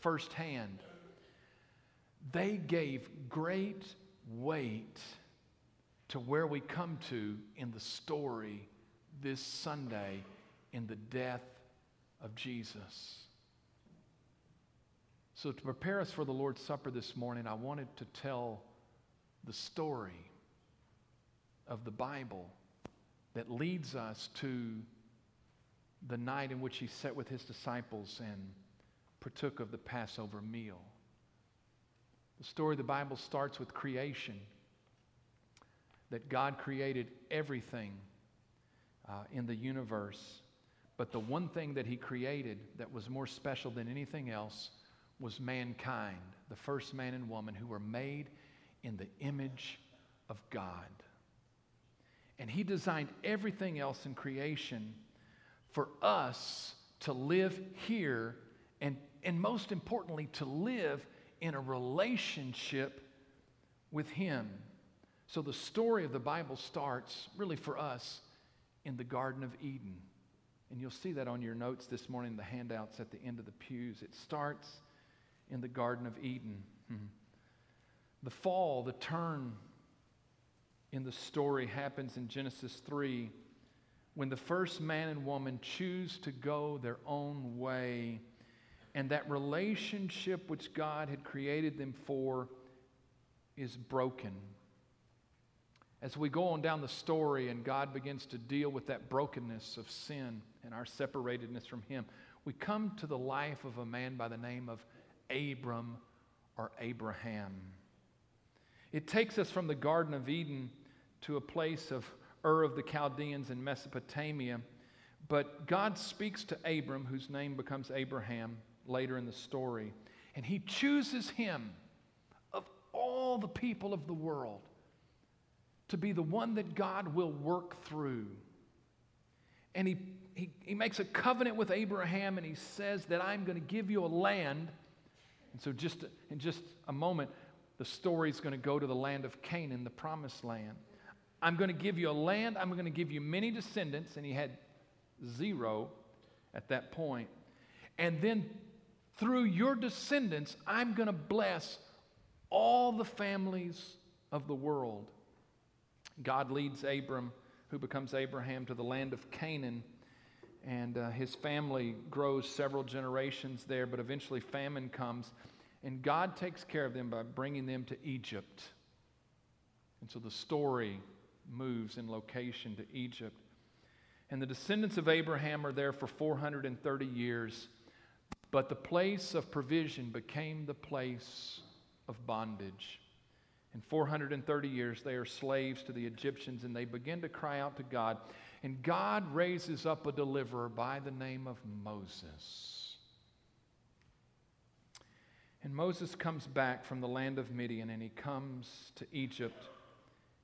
firsthand. They gave great weight to where we come to in the story this Sunday in the death of Jesus. So, to prepare us for the Lord's Supper this morning, I wanted to tell the story of the Bible that leads us to the night in which he sat with his disciples and partook of the Passover meal. The story of the Bible starts with creation, that God created everything uh, in the universe. But the one thing that he created that was more special than anything else was mankind, the first man and woman who were made in the image of God. And he designed everything else in creation for us to live here and, and most importantly, to live in a relationship with him. So the story of the Bible starts really for us in the Garden of Eden. And you'll see that on your notes this morning, the handouts at the end of the pews. It starts in the Garden of Eden. Hmm. The fall, the turn in the story happens in Genesis 3 when the first man and woman choose to go their own way and that relationship which God had created them for is broken. As we go on down the story and God begins to deal with that brokenness of sin and our separatedness from Him, we come to the life of a man by the name of Abram or Abraham. It takes us from the Garden of Eden to a place of Ur of the Chaldeans in Mesopotamia. But God speaks to Abram, whose name becomes Abraham later in the story, and he chooses him of all the people of the world to be the one that God will work through. And he, he, he makes a covenant with Abraham and he says that I'm going to give you a land. And so, just in just a moment, the story is going to go to the land of Canaan, the promised land. I'm going to give you a land, I'm going to give you many descendants. And he had zero at that point. And then through your descendants, I'm going to bless all the families of the world. God leads Abram, who becomes Abraham, to the land of Canaan. And uh, his family grows several generations there, but eventually famine comes. And God takes care of them by bringing them to Egypt. And so the story moves in location to Egypt. And the descendants of Abraham are there for 430 years. But the place of provision became the place of bondage. In 430 years, they are slaves to the Egyptians and they begin to cry out to God. And God raises up a deliverer by the name of Moses. And Moses comes back from the land of Midian and he comes to Egypt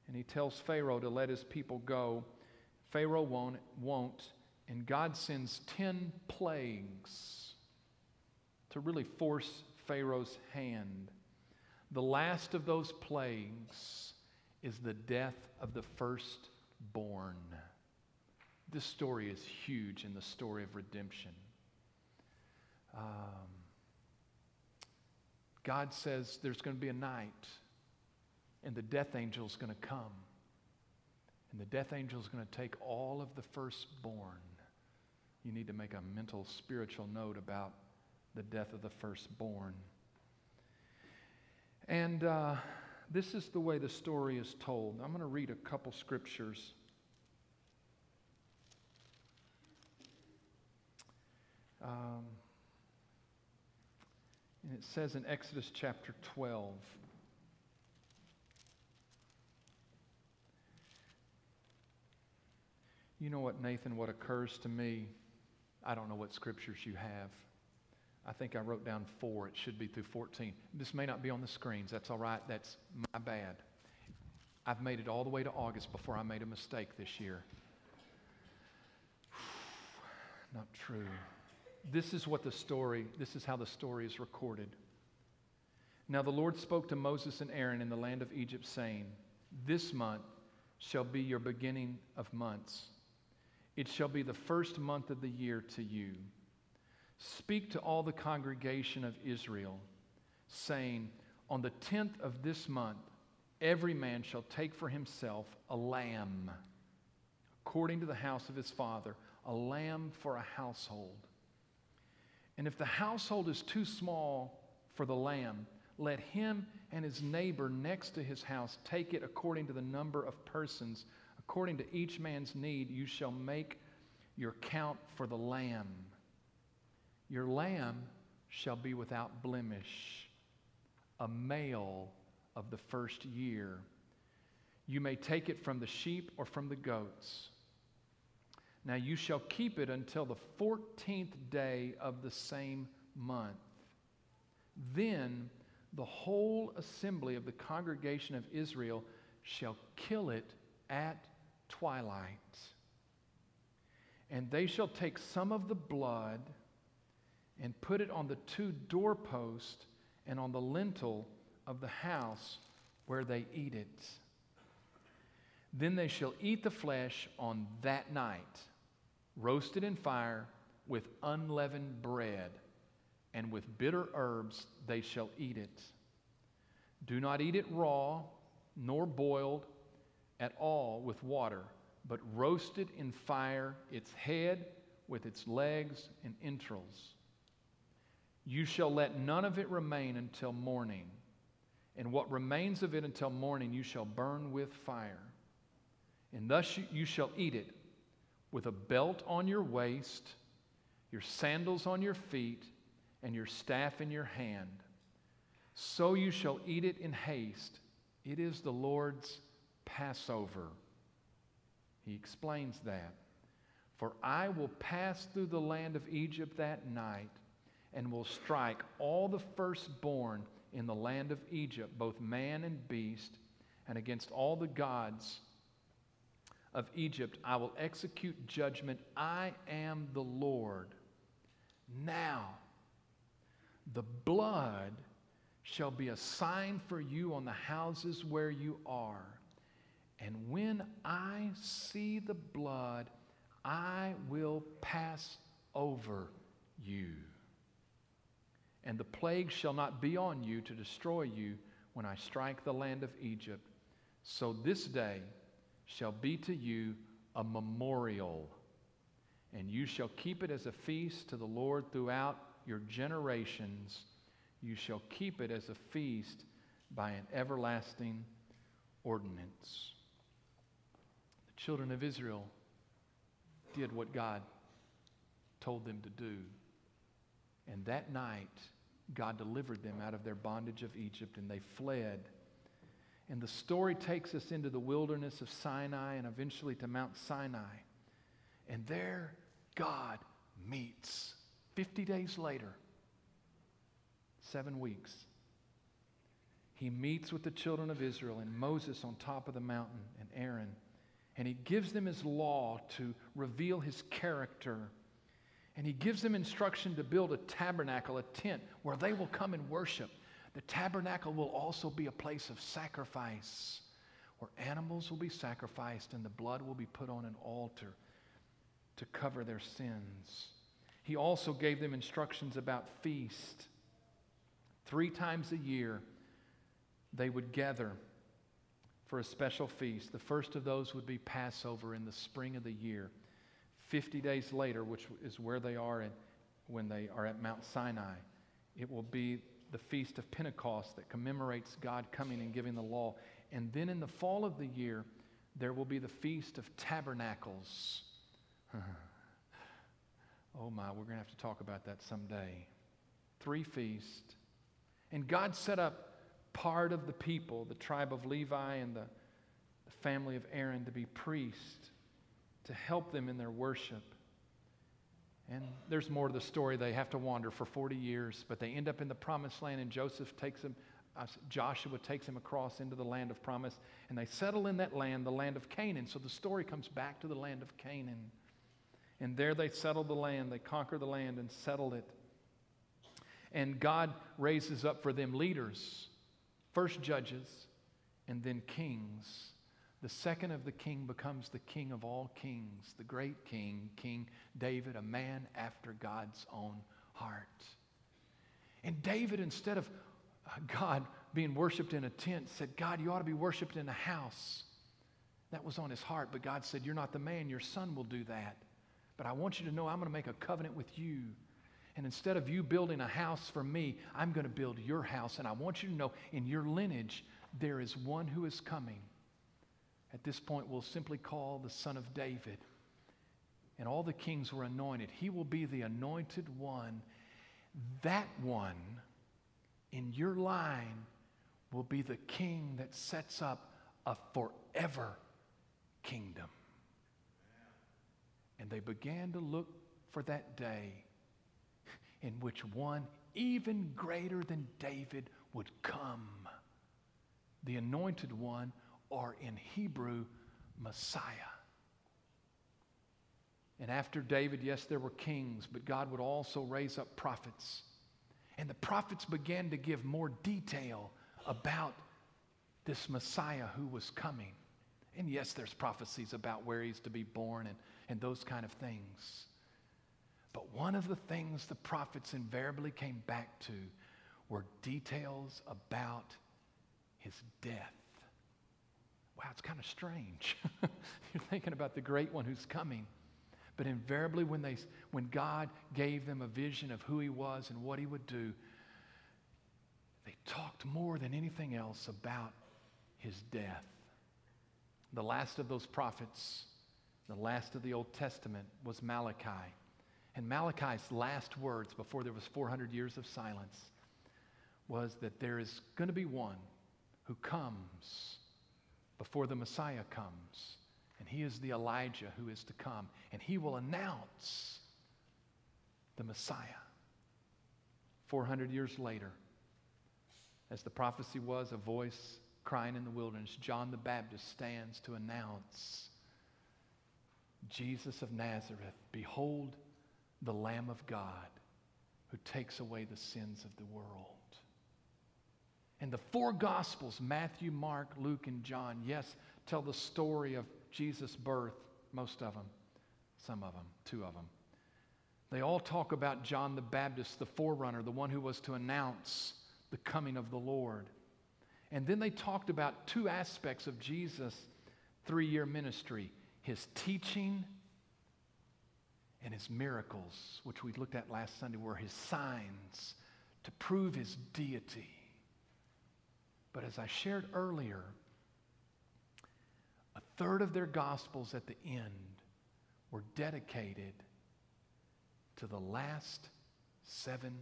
and he tells Pharaoh to let his people go. Pharaoh won't, won't and God sends 10 plagues to really force Pharaoh's hand. The last of those plagues is the death of the firstborn. This story is huge in the story of redemption. Um, God says there's going to be a night, and the death angel is going to come. And the death angel is going to take all of the firstborn. You need to make a mental, spiritual note about the death of the firstborn. And uh, this is the way the story is told. I'm going to read a couple scriptures. Um, and it says in Exodus chapter 12. You know what, Nathan, what occurs to me? I don't know what scriptures you have. I think I wrote down four. It should be through 14. This may not be on the screens. That's all right. That's my bad. I've made it all the way to August before I made a mistake this year. not true. This is what the story, this is how the story is recorded. Now the Lord spoke to Moses and Aaron in the land of Egypt, saying, This month shall be your beginning of months. It shall be the first month of the year to you. Speak to all the congregation of Israel, saying, On the tenth of this month, every man shall take for himself a lamb, according to the house of his father, a lamb for a household. And if the household is too small for the lamb, let him and his neighbor next to his house take it according to the number of persons. According to each man's need, you shall make your count for the lamb. Your lamb shall be without blemish, a male of the first year. You may take it from the sheep or from the goats. Now you shall keep it until the 14th day of the same month. Then the whole assembly of the congregation of Israel shall kill it at twilight. And they shall take some of the blood and put it on the two doorposts and on the lintel of the house where they eat it. Then they shall eat the flesh on that night, roasted in fire with unleavened bread, and with bitter herbs they shall eat it. Do not eat it raw, nor boiled at all with water, but roasted in fire, its head with its legs and entrails. You shall let none of it remain until morning, and what remains of it until morning you shall burn with fire. And thus you, shall eat it with a belt on your waist, your sandals on your feet, and your staff in your hand. So you shall eat it in haste. It is the Lord's Passover. He explains that. For I will pass through the land of Egypt that night and will strike all the firstborn in the land of Egypt, both man and beast, and against all the gods of Egypt I will execute judgment. I am the Lord. Now, the blood shall be a sign for you on the houses where you are. And when I see the blood, I will pass over you. And the plague shall not be on you to destroy you when I strike the land of Egypt. So this day shall be to you a memorial, and you shall keep it as a feast to the Lord throughout your generations. You shall keep it as a feast by an everlasting ordinance. The children of Israel did what God told them to do. And that night, God delivered them out of their bondage of Egypt and they fled. And the story takes us into the wilderness of Sinai and eventually to Mount Sinai. And there, God meets 50 days later, seven weeks. He meets with the children of Israel and Moses on top of the mountain and Aaron. And he gives them his law to reveal his character and he gives them instruction to build a tabernacle, a tent, where they will come and worship. The tabernacle will also be a place of sacrifice, where animals will be sacrificed and the blood will be put on an altar to cover their sins. He also gave them instructions about feast. Three times a year, they would gather for a special feast. The first of those would be Passover in the spring of the year. 50 days later, which is where they are at, when they are at Mount Sinai, it will be the Feast of Pentecost that commemorates God coming and giving the law. And then in the fall of the year, there will be the Feast of Tabernacles. oh my, we're going to have to talk about that someday. Three feasts. And God set up part of the people, the tribe of Levi and the, the family of Aaron, to be priests to help them in their worship. And there's more to the story. They have to wander for 40 years, but they end up in the promised land, and Joseph takes them, uh, Joshua takes them across into the land of promise, and they settle in that land, the land of Canaan. So the story comes back to the land of Canaan. And there they settle the land, they conquer the land and settle it. And God raises up for them leaders, first judges, and then kings. The second of the king becomes the king of all kings, the great king, King David, a man after God's own heart. And David, instead of uh, God being worshiped in a tent, said, God, you ought to be worshiped in a house. That was on his heart, but God said, You're not the man, your son will do that. But I want you to know I'm going to make a covenant with you. And instead of you building a house for me, I'm going to build your house. And I want you to know in your lineage, there is one who is coming. At this point, we'll simply call the son of David. And all the kings were anointed. He will be the anointed one. That one in your line will be the king that sets up a forever kingdom. And they began to look for that day in which one even greater than David would come. The anointed one, or in Hebrew, Messiah. And after David, yes, there were kings, but God would also raise up prophets. And the prophets began to give more detail about this Messiah who was coming. And yes, there's prophecies about where he's to be born and, and those kind of things. But one of the things the prophets invariably came back to were details about his death. Wow, it's kind of strange. You're thinking about the great one who's coming. But invariably, when, they, when God gave them a vision of who he was and what he would do, they talked more than anything else about his death. The last of those prophets, the last of the Old Testament, was Malachi. And Malachi's last words before there was 400 years of silence was that there is going to be one who comes before the Messiah comes. And he is the Elijah who is to come. And he will announce the Messiah. 400 years later, as the prophecy was, a voice crying in the wilderness, John the Baptist stands to announce Jesus of Nazareth, behold the Lamb of God who takes away the sins of the world. And the four Gospels, Matthew, Mark, Luke, and John, yes, tell the story of Jesus' birth, most of them, some of them, two of them. They all talk about John the Baptist, the forerunner, the one who was to announce the coming of the Lord. And then they talked about two aspects of Jesus' three year ministry his teaching and his miracles, which we looked at last Sunday, were his signs to prove his deity. But as I shared earlier, a third of their gospels at the end were dedicated to the last seven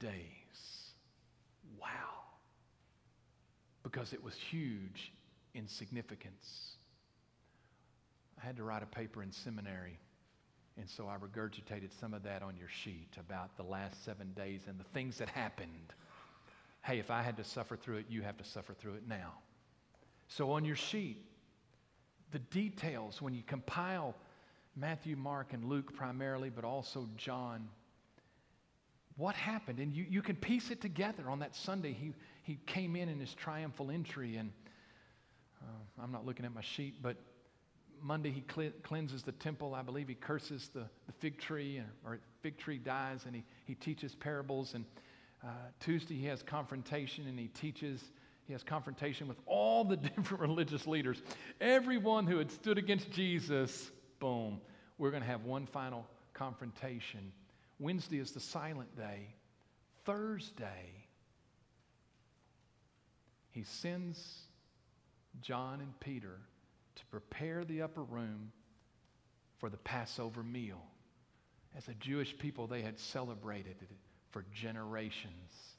days. Wow. Because it was huge in significance. I had to write a paper in seminary and so I regurgitated some of that on your sheet about the last seven days and the things that happened. Hey, if I had to suffer through it, you have to suffer through it now. So on your sheet, the details, when you compile Matthew, Mark, and Luke primarily, but also John, what happened? And you, you can piece it together. On that Sunday, he, he came in in his triumphal entry, and uh, I'm not looking at my sheet, but Monday he cleanses the temple. I believe he curses the, the fig tree, or, or fig tree dies, and he, he teaches parables. And uh, Tuesday he has confrontation, and he teaches. He has confrontation with all the different religious leaders. Everyone who had stood against Jesus, boom, we're going to have one final confrontation. Wednesday is the silent day. Thursday, he sends John and Peter to prepare the upper room for the Passover meal. As a Jewish people, they had celebrated it for generations.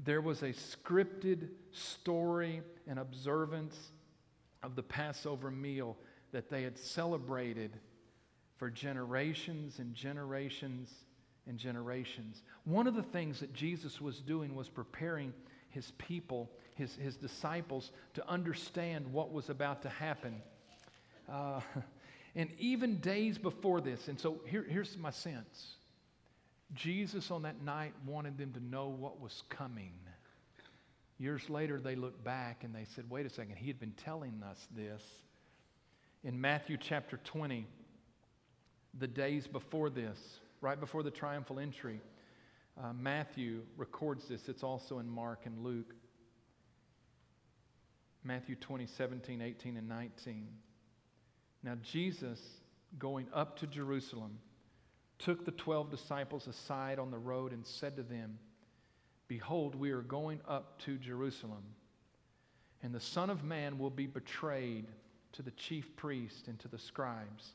There was a scripted story and observance of the Passover meal that they had celebrated for generations and generations and generations. One of the things that Jesus was doing was preparing his people his, his disciples to understand what was about to happen. Uh, and even days before this, and so here, here's my sense Jesus on that night wanted them to know what was coming. Years later, they looked back and they said, wait a second, he had been telling us this. In Matthew chapter 20, the days before this, right before the triumphal entry. Uh, Matthew records this. It's also in Mark and Luke. Matthew 20, 17, 18, and 19. Now, Jesus, going up to Jerusalem, took the 12 disciples aside on the road and said to them, Behold, we are going up to Jerusalem, and the Son of Man will be betrayed to the chief priests and to the scribes,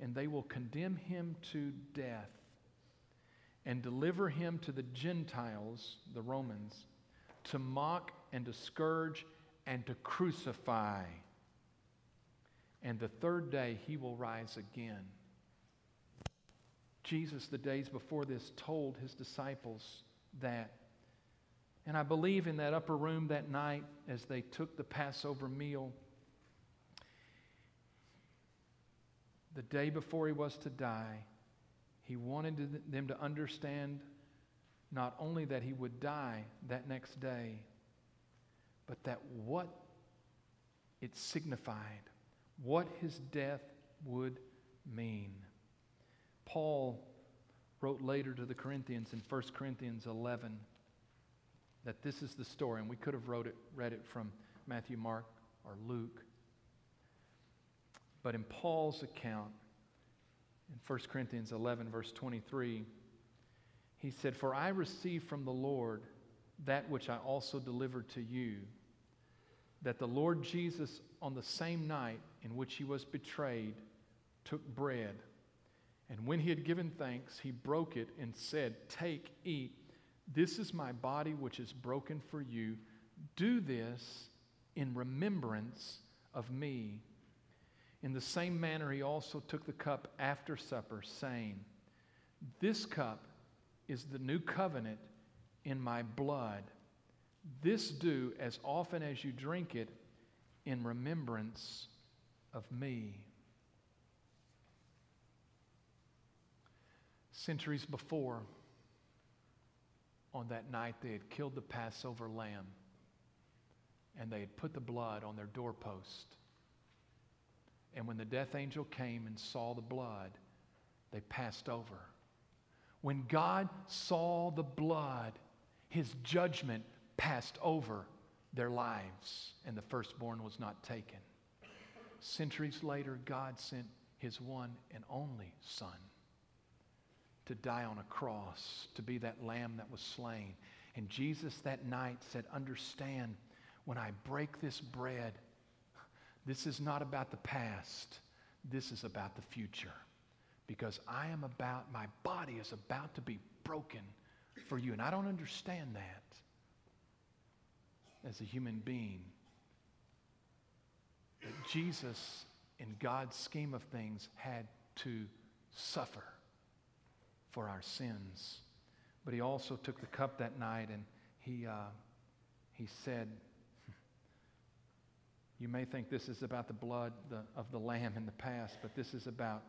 and they will condemn him to death and deliver him to the Gentiles, the Romans, to mock and to scourge and to crucify. And the third day he will rise again. Jesus, the days before this, told his disciples that. And I believe in that upper room that night as they took the Passover meal, the day before he was to die, he wanted them to understand not only that he would die that next day, but that what it signified, what his death would mean. Paul wrote later to the Corinthians in 1 Corinthians 11 that this is the story, and we could have wrote it, read it from Matthew, Mark, or Luke. But in Paul's account, in 1 Corinthians 11, verse 23, he said, For I received from the Lord that which I also delivered to you that the Lord Jesus, on the same night in which he was betrayed, took bread. And when he had given thanks, he broke it and said, Take, eat. This is my body, which is broken for you. Do this in remembrance of me. In the same manner, he also took the cup after supper, saying, This cup is the new covenant in my blood. This do as often as you drink it in remembrance of me. Centuries before, on that night, they had killed the Passover lamb and they had put the blood on their doorpost. And when the death angel came and saw the blood, they passed over. When God saw the blood, his judgment passed over their lives, and the firstborn was not taken. Centuries later, God sent his one and only Son to die on a cross, to be that lamb that was slain. And Jesus that night said, Understand, when I break this bread, this is not about the past, this is about the future. Because I am about, my body is about to be broken for you. And I don't understand that as a human being. That Jesus, in God's scheme of things, had to suffer for our sins. But he also took the cup that night and he, uh, he said, You may think this is about the blood of the Lamb in the past, but this is about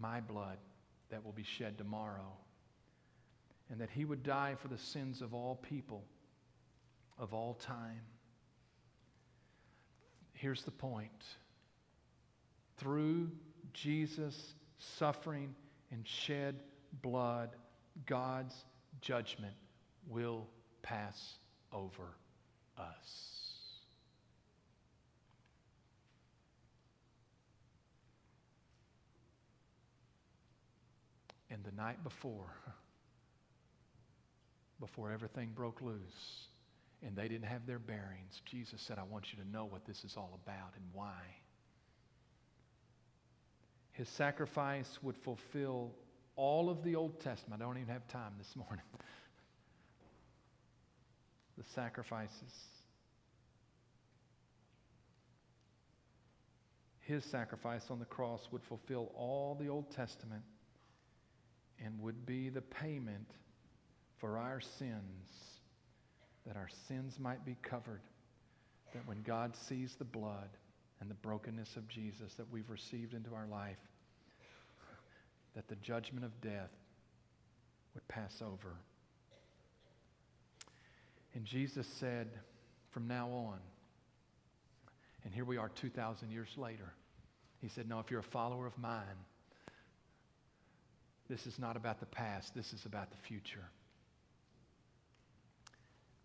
my blood that will be shed tomorrow. And that he would die for the sins of all people of all time. Here's the point through Jesus' suffering and shed blood, God's judgment will pass over us. And the night before, before everything broke loose, and they didn't have their bearings, Jesus said, I want you to know what this is all about and why. His sacrifice would fulfill all of the Old Testament. I don't even have time this morning. the sacrifices. His sacrifice on the cross would fulfill all the Old Testament and would be the payment for our sins that our sins might be covered, that when God sees the blood and the brokenness of Jesus that we've received into our life, that the judgment of death would pass over. And Jesus said, from now on, and here we are 2,000 years later, he said, No, if you're a follower of mine, This is not about the past, this is about the future.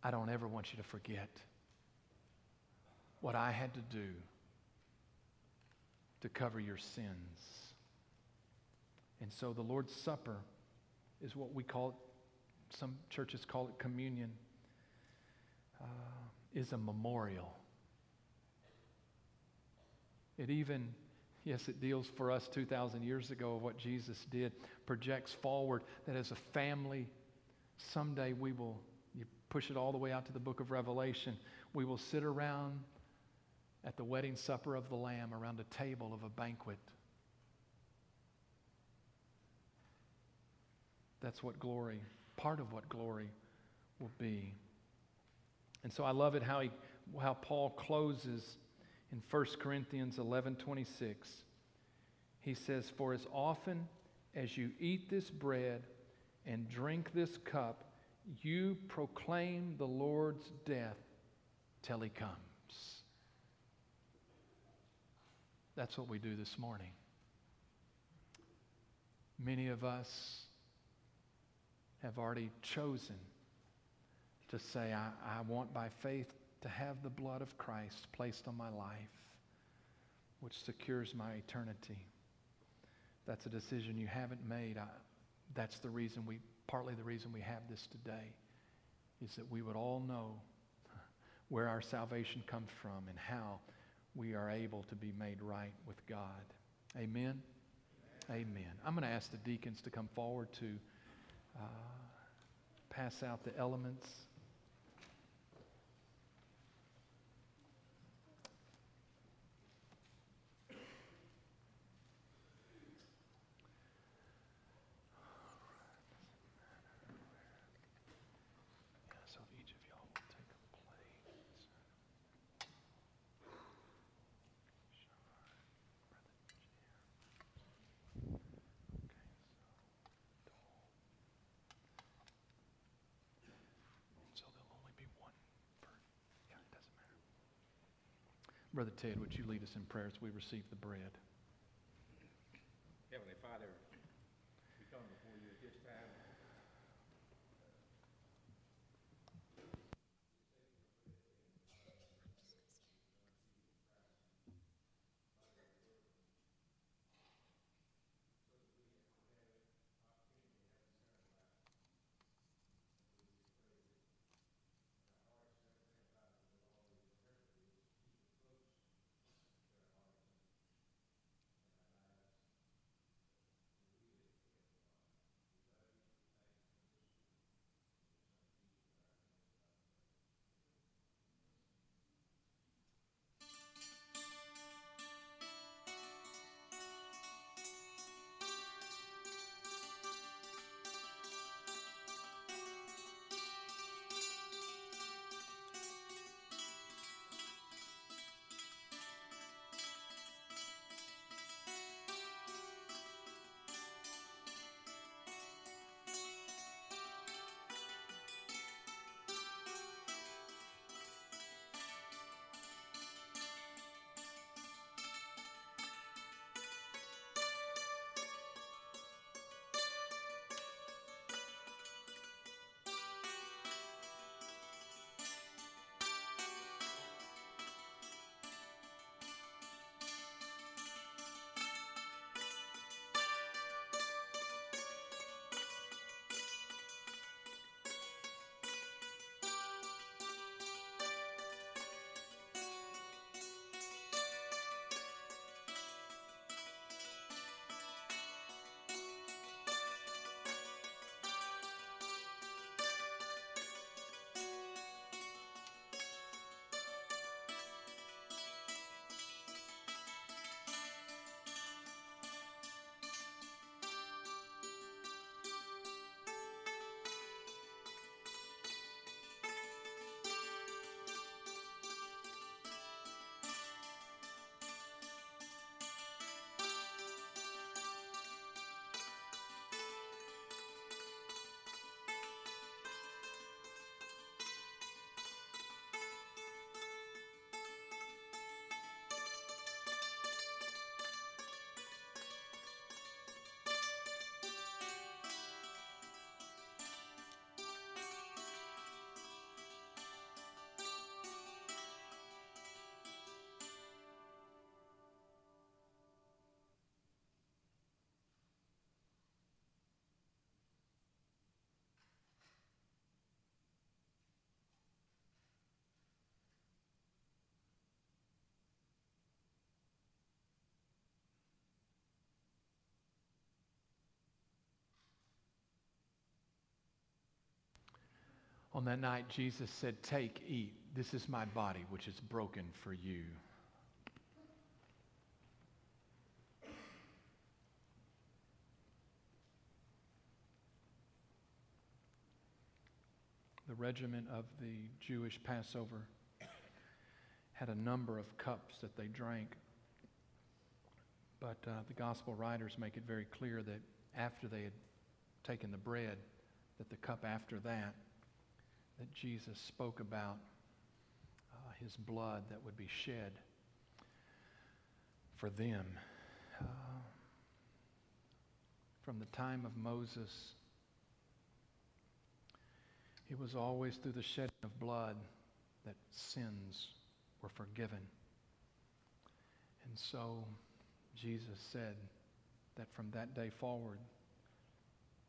I don't ever want you to forget what I had to do to cover your sins. And so the Lord's Supper is what we call it, some churches call it communion, uh, is a memorial. It even, yes, it deals for us 2,000 years ago of what Jesus did, projects forward that as a family, someday we will, you push it all the way out to the book of Revelation, we will sit around at the wedding supper of the Lamb around a table of a banquet. That's what glory, part of what glory will be. And so I love it how, he, how Paul closes in 1 Corinthians 11 26. He says, For as often as you eat this bread and drink this cup, you proclaim the Lord's death till he comes. That's what we do this morning. Many of us have already chosen to say, I, I want by faith to have the blood of Christ placed on my life, which secures my eternity. That's a decision you haven't made. I, that's the reason we, partly the reason we have this today, is that we would all know where our salvation comes from and how we are able to be made right with God. Amen? Amen. Amen. I'm going to ask the deacons to come forward to uh, pass out the elements. So each of y'all will take a plate. So there'll only be one per, yeah, it doesn't matter. Brother Ted, would you lead us in prayer as we receive the bread? On that night, Jesus said, Take, eat. This is my body, which is broken for you. The regiment of the Jewish Passover had a number of cups that they drank. But uh, the gospel writers make it very clear that after they had taken the bread, that the cup after that, that Jesus spoke about uh, his blood that would be shed for them. Uh, from the time of Moses, it was always through the shedding of blood that sins were forgiven. And so Jesus said that from that day forward,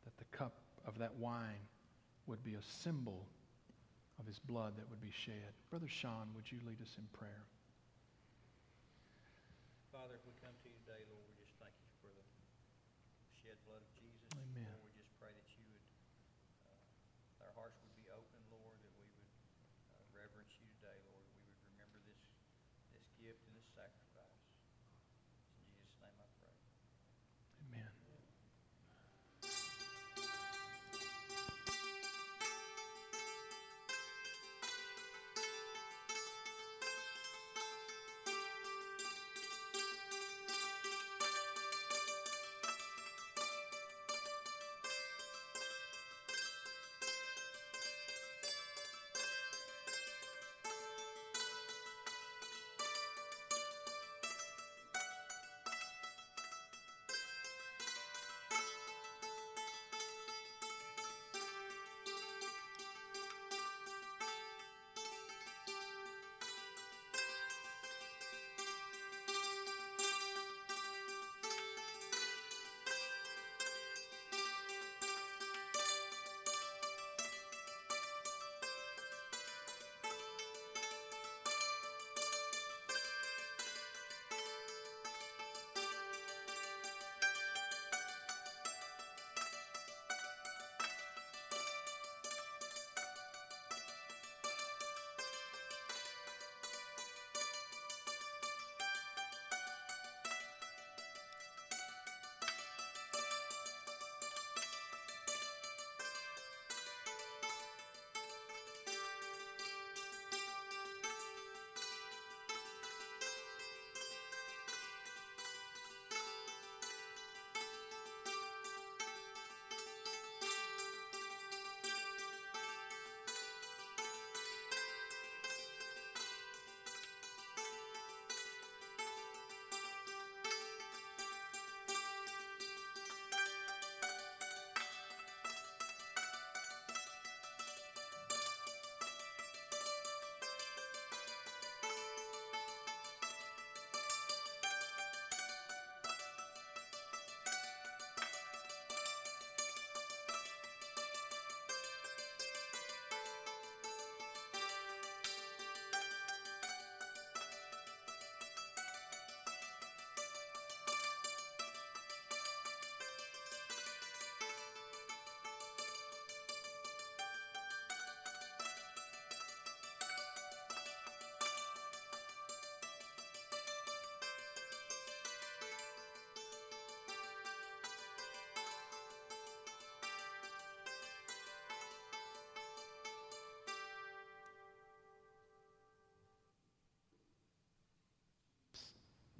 that the cup of that wine would be a symbol of his blood that would be shed. Brother Sean, would you lead us in prayer? Father,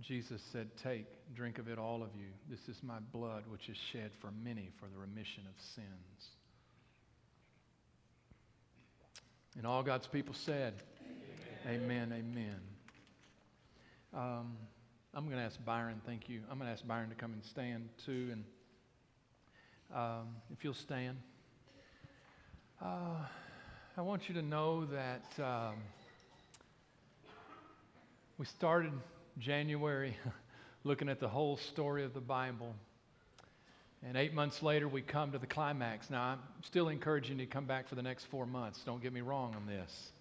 Jesus said, Take, drink of it, all of you. This is my blood, which is shed for many for the remission of sins. And all God's people said, Amen, amen. amen. Um, I'm going to ask Byron, thank you. I'm going to ask Byron to come and stand too. And um, if you'll stand, uh, I want you to know that um, we started January looking at the whole story of the Bible. And eight months later, we come to the climax. Now, I'm still encouraging you to come back for the next four months. Don't get me wrong on this.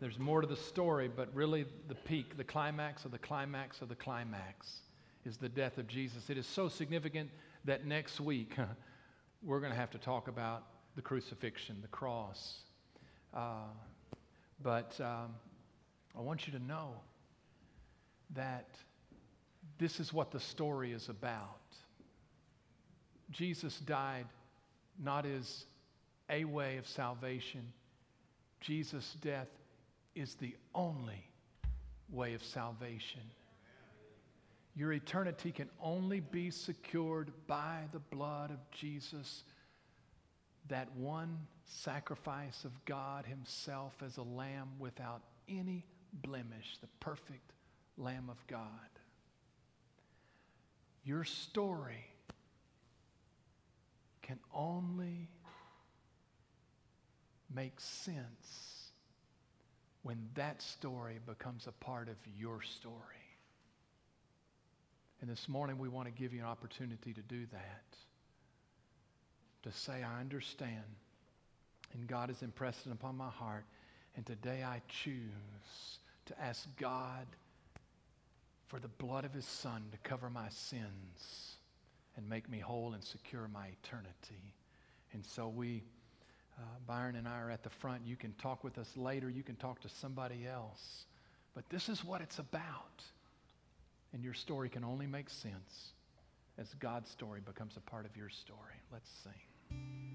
There's more to the story, but really, the peak, the climax of the climax of the climax is the death of Jesus. It is so significant that next week we're going to have to talk about the crucifixion, the cross. Uh, but um, I want you to know that this is what the story is about. Jesus died not as a way of salvation, Jesus' death is the only way of salvation. Your eternity can only be secured by the blood of Jesus, that one sacrifice of God Himself as a lamb without any blemish, the perfect Lamb of God. Your story can only make sense when that story becomes a part of your story. And this morning, we want to give you an opportunity to do that. To say, I understand. And God has impressed it upon my heart. And today I choose to ask God for the blood of his son to cover my sins and make me whole and secure my eternity. And so we, uh, Byron and I are at the front. You can talk with us later. You can talk to somebody else. But this is what it's about. And your story can only make sense as God's story becomes a part of your story. Let's sing.